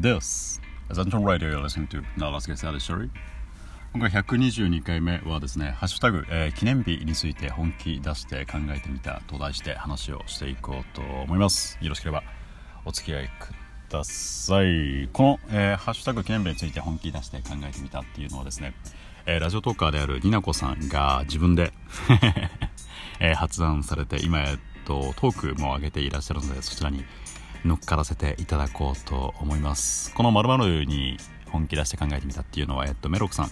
This is Anton Radio you're listening to. Now let's get started, shall we? 今回122回目はですね、ハッシュタグ、えー記念日について本気出して考えてみたと題して話をしていこうと思います。よろしければお付き合いください。この、えーハッシュタグ記念日について本気出して考えてみたっていうのはですね、えーラジオトーカーであるニナコさんが自分で、えー発案されて今、えっと、トークも上げていらっしゃるのでそちらに乗っからせていただこうと思います。この〇〇に本気出して考えてみたっていうのは、えっと、メロクさん。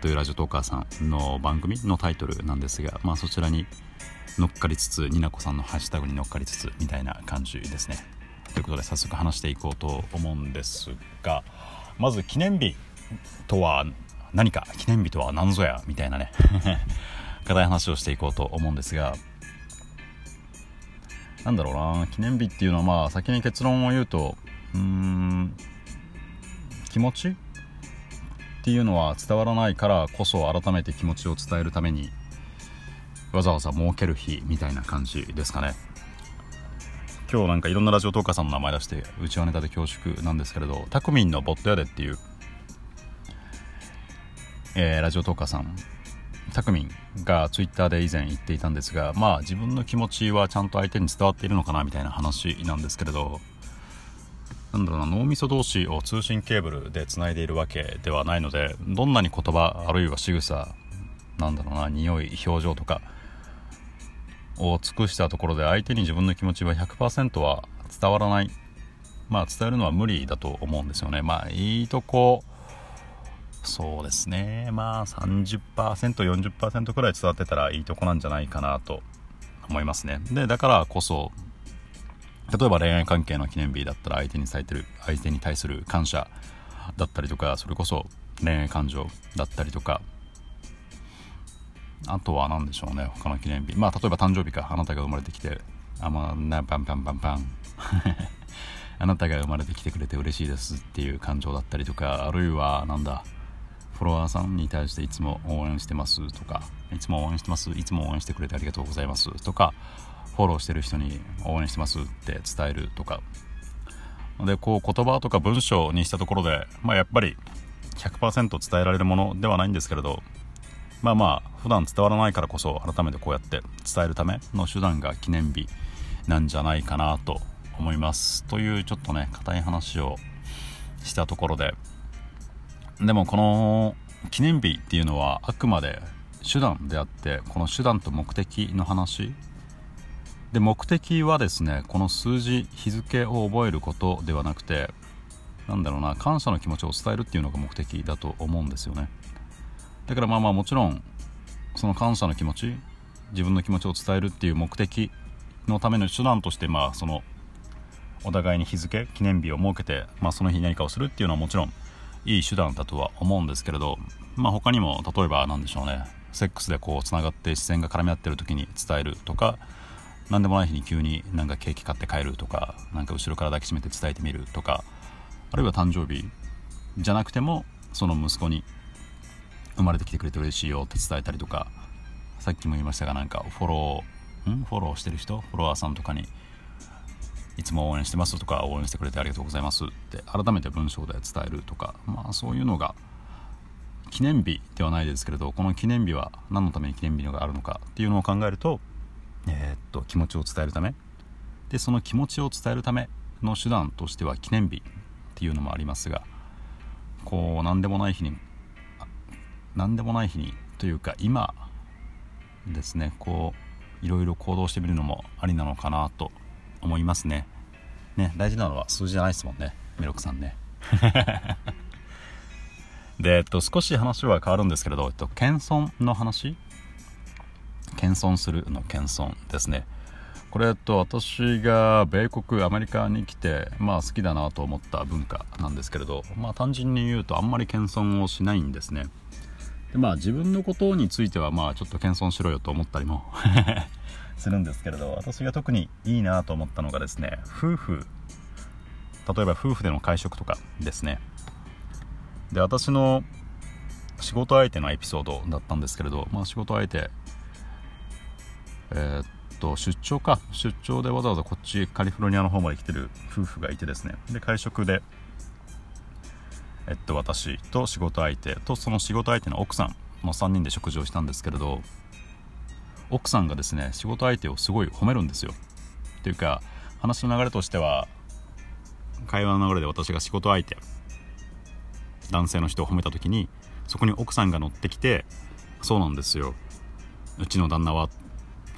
というラジオトーカーさんの番組のタイトルなんですが、まあ、そちらに乗っかりつつニナコさんのハッシュタグに乗っかりつつみたいな感じですね。ということで早速話していこうと思うんですがまず記念日とは何か記念日とは何ぞやみたいなね 硬い話をしていこうと思うんですがなんだろうな記念日っていうのはまあ先に結論を言うとうん気持ちっていうのは伝わらないからこそ改めて気持ちを伝えるためにわざわざ設ける日みたいな感じですかね。今日なんかいろんなラジオトーカーさんの名前出してうちわネタで恐縮なんですけれどタクミンのボットやでっていう、えーラジオトーカーさんタクミンがツイッターで以前言っていたんですがまあ自分の気持ちはちゃんと相手に伝わっているのかなみたいな話なんですけれどなんだろうな脳みそ同士を通信ケーブルでつないでいるわけではないのでどんなに言葉あるいは仕草なんだろうな匂い表情とかを尽くしたところで相手に自分の気持ちは100%は伝わらない。まあ伝えるのは無理だと思うんですよね。まあいいとこそうですね。まあ 30%40% くらい伝わってたらいいとこなんじゃないかなと思いますね。でだからこそ例えば恋愛関係の記念日だったら相手に伝えてる相手に対する感謝だったりとかそれこそ恋愛感情だったりとか。あとは何でしょうね他の記念日。まあ例えば誕生日かあなたが生まれてきてあまあなパンパンパンパン。あなたが生まれてきてくれて嬉しいですっていう感情だったりとかあるいはなんだフォロワーさんに対していつも応援してますとかいつも応援してますいつも応援してくれてありがとうございますとかフォローしてる人に応援してますって伝えるとか。でこう言葉とか文章にしたところで、まあ、やっぱり100%伝えられるものではないんですけれどまあまあ普段伝わらないからこそ改めてこうやって伝えるための手段が記念日なんじゃないかなと思います。というちょっとね硬い話をしたところででもこの記念日っていうのはあくまで手段であってこの手段と目的の話。で目的はですねこの数字日付を覚えることではなくてなんだろうな感謝の気持ちを伝えるっていうのが目的だと思うんですよね。だからまあまあもちろんその感謝の気持ち自分の気持ちを伝えるっていう目的のための手段としてまあそのお互いに日付記念日を設けて、まあ、その日何かをするっていうのはもちろんいい手段だとは思うんですけれど、まあ、他にも例えば何でしょうね。セックスでこうつながって視線が絡み合ってる時に伝えるとか何でもない日に急になんかケーキ買って帰るとかなんか後ろから抱きしめて伝えてみるとかあるいは誕生日じゃなくてもその息子に生まれてきてくれて嬉しいよって伝えたりとかさっきも言いましたがなんかフォローん？フォローしてる人？フォロワーさんとかにいつも応援してますとか応援してくれてありがとうございますって改めて文章で伝えるとかまあそういうのが記念日ではないですけれどこの記念日は何のために記念日があるのかっていうのを考えると,、えーっと気持ちを伝えるため。でその気持ちを伝えるための手段としては記念日っていうのもありますがこう何でもない日に何でもない日にというか今ですねこういろいろ行動してみるのもありなのかなと思いますね。ね大事なのは数字じゃないですもんね。メロクさんね。で、えっと、少し話は変わるんですけれど、えっと、謙遜の話？謙遜するの謙遜ですね。これ、えっと、私が米国アメリカに来て、まあ、好きだなと思った文化なんですけれど、まあ、単純に言うとあんまり謙遜をしないんですね。でまあ自分のことについてはまあちょっと謙遜しろよと思ったりも。するんですけれど私が特にいいなと思ったのがですね夫婦例えば夫婦での会食とかですね。で私の仕事相手のエピソードだったんですけれど、まあ、仕事相手えーっと出張か。出張でわざわざこっちカリフォルニアの方まで来てる夫婦がいてですね。で会食でえっと、私と仕事相手とその仕事相手の奥さんの3人で食事をしたんですけれど奥さんがですね仕事相手をすごい褒めるんですよ。っていうか話の流れとしては会話の流れで私が仕事相手男性の人を褒めた時にそこに奥さんが乗ってきてそうなんですよ。うちの旦那は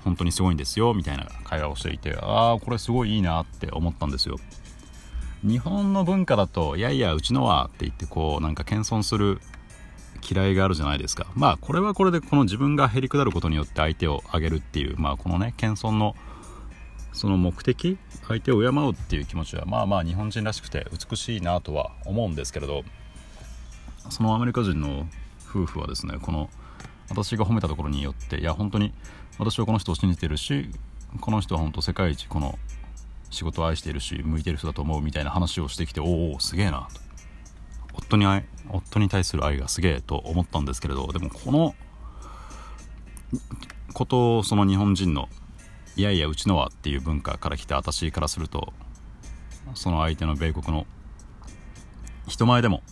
本当にすごいんですよみたいな会話をしていてああこれすごいいいなって思ったんですよ。日本の文化だといやいやうちのはって言ってこうなんか謙遜する嫌いがあるじゃないですか。まあこれはこれでこの自分がへりくだることによって相手を上げるっていうまあこのね謙遜のその目的相手を敬うっていう気持ちはまあまあ日本人らしくて美しいなとは思うんですけれどそのアメリカ人の夫婦はですねこの私が褒めたところによっていや本当に私はこの人を信じてるしこの人は本当世界一この仕事を愛しているし向いてる人だと思うみたいな話をしてきておおすげえなと。夫に愛夫に対する愛がすげえと思ったんですけれどでもこのことをその日本人のいやいやうちのはっていう文化から来た私からするとその相手の米国の人前でも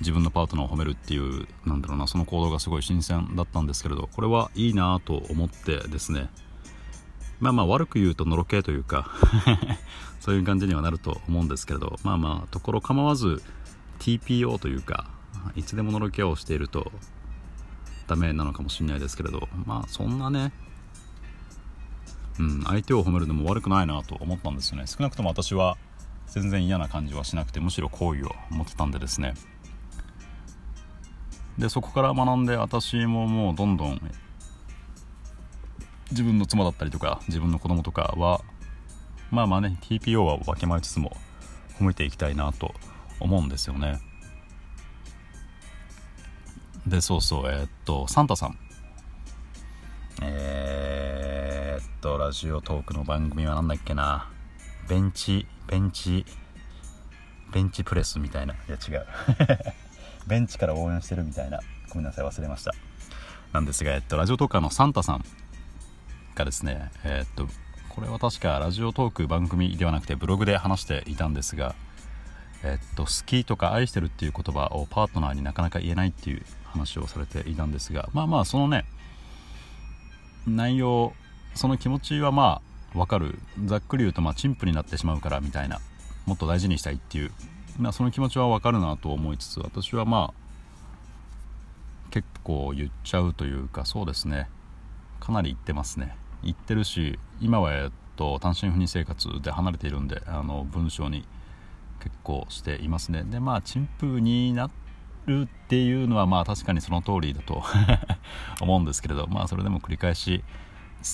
自分のパートナーを褒めるっていうなんだろうなその行動がすごい新鮮だったんですけれどこれはいいなと思ってですね。まあまあ悪く言うとのろけというか そういう感じにはなると思うんですけれどまあまあところ構わず TPO というかいつでものろけをしているとダメなのかもしれないですけれどまあそんなねうん、相手を褒めるのも悪くないなと思ったんですよね。少なくとも私は全然嫌な感じはしなくてむしろ好意を持ってたんでですね。でそこから学んで私ももうどんどん自分の妻だったりとか自分の子供とかはまあまあね TPO は分けまいつつも褒めていきたいなと思うんですよね。でそうそうえー、っとサンタさん。えー、っとラジオトークの番組は何だっけな。ベンチベンチベンチプレスみたいな。いや違う。ベンチから応援してるみたいな。ごめんなさい忘れました。なんですが、えっと、ラジオトーカーのサンタさんがですねえっとこれは確かラジオトーク番組ではなくてブログで話していたんですがえっと好きとか愛してるっていう言葉をパートナーになかなか言えないっていう話をされていたんですがまあまあそのね内容その気持ちはまあわかる。ざっくり言うとまあ陳腐になってしまうからみたいなもっと大事にしたいっていう。まあ、その気持ちはわかるなと思いつつ私はまあ結構言っちゃうというかそうですね。かなり言ってますね。言ってるし今はえっと単身赴任生活で離れているんであの文章に結構していますね。でまあ陳腐になるっていうのはまあ確かにその通りだと 思うんですけれどまあそれでも繰り返し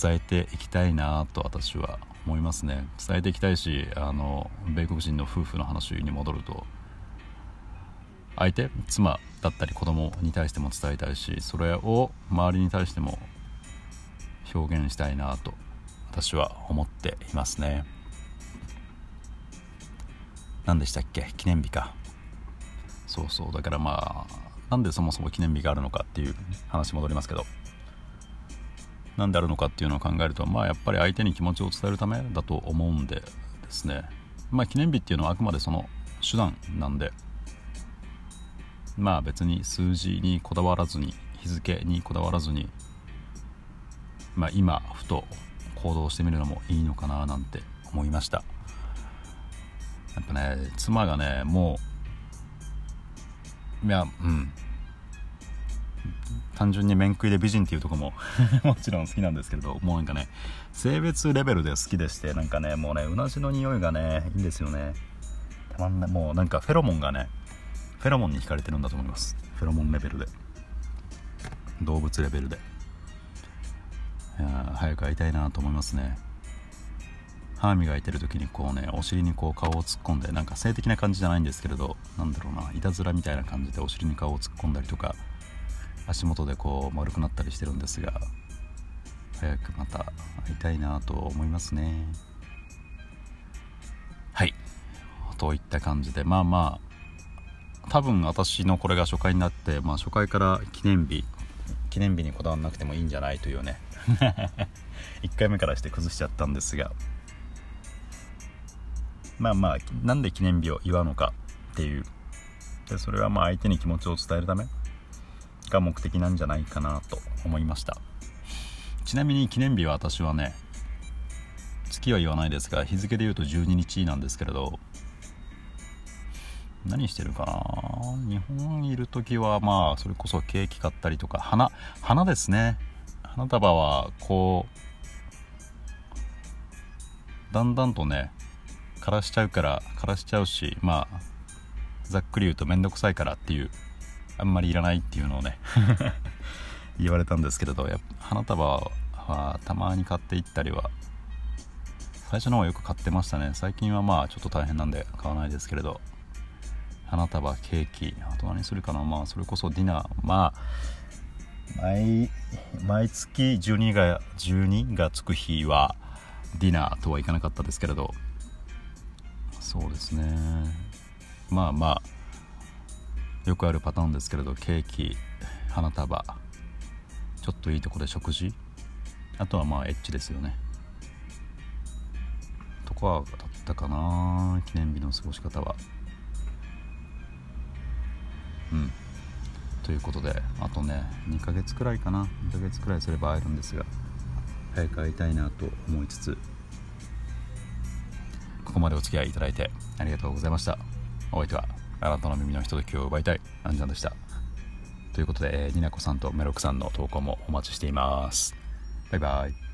伝えていきたいなと私は思いますね。伝えていきたいしあの米国人の夫婦の話に戻ると相手妻だったり子供に対しても伝えたいしそれを周りに対しても表現したいなと私は思っていますね。何でしたっけ？記念日か。そうそう。だからまあなんでそもそも記念日があるのかっていう話戻りますけど。何であるのかっていうのを考えるとまあやっぱり相手に気持ちを伝えるためだと思うんでですね。まあ記念日っていうのはあくまでその手段なんで。まあ別に数字にこだわらずに日付にこだわらずにまあ今ふと行動してみるのもいいのかななんて思いました。やっぱね妻がねもういやうん。単純に面食いで美人っていうとこも もちろん好きなんですけれどもうなんかね性別レベルで好きでしてなんかねもうねうなじの匂いがねいいんですよね。たまんないもうなんかフェロモンがねフェロモンに惹かれてるんだと思います。フェロモンレベルで。動物レベルで。いや早く会いたいなと思いますね。歯磨いてる時にこうねお尻にこう顔を突っ込んでなんか性的な感じじゃないんですけれどなんだろうないたずらみたいな感じでお尻に顔を突っ込んだりとか足元でこう丸くなったりしてるんですが早くまた会いたいなと思いますね。はい。といった感じでまあまあ多分私のこれが初回になって、まあ、初回から記念日記念日にこだわらなくてもいいんじゃないというね。1回目からして崩しちゃったんですがまあまあなんで記念日を祝うのかっていう。でそれはまあ相手に気持ちを伝えるためが目的なんじゃないかなと思いました。ちなみに記念日は私はね月は言わないですが日付で言うと12日なんですけれど何してるかな？日本いる時はまあそれこそケーキ買ったりとか花花ですね。花束はこうだんだんとね枯らしちゃうから枯らしちゃうしまあざっくり言うと面倒くさいからっていうあんまりいらないっていうのをね 言われたんですけれど花束はたまに買っていったりは最初の方はよく買ってましたね。最近はまあちょっと大変なんで買わないですけれど花束ケーキあと何するかな。まあそれこそディナー。まあ毎毎月12が12がつく日はディナーとはいかなかったですけれどそうですね。まあまあよくあるパターンですけれどケーキ花束ちょっといいとこで食事あとはまあエッチですよね。とかだったかな記念日の過ごし方は。うん。ということであとね2ヶ月くらいかな。2ヶ月くらいすれば会えるんですが早く会いたいなと思いつつここまでお付き合いいただいてありがとうございました。お相手はあなたの耳のひとときを奪いたいアンジャンでした。ということで、えー、ニナコさんとメロクさんの投稿もお待ちしています。バイバイ。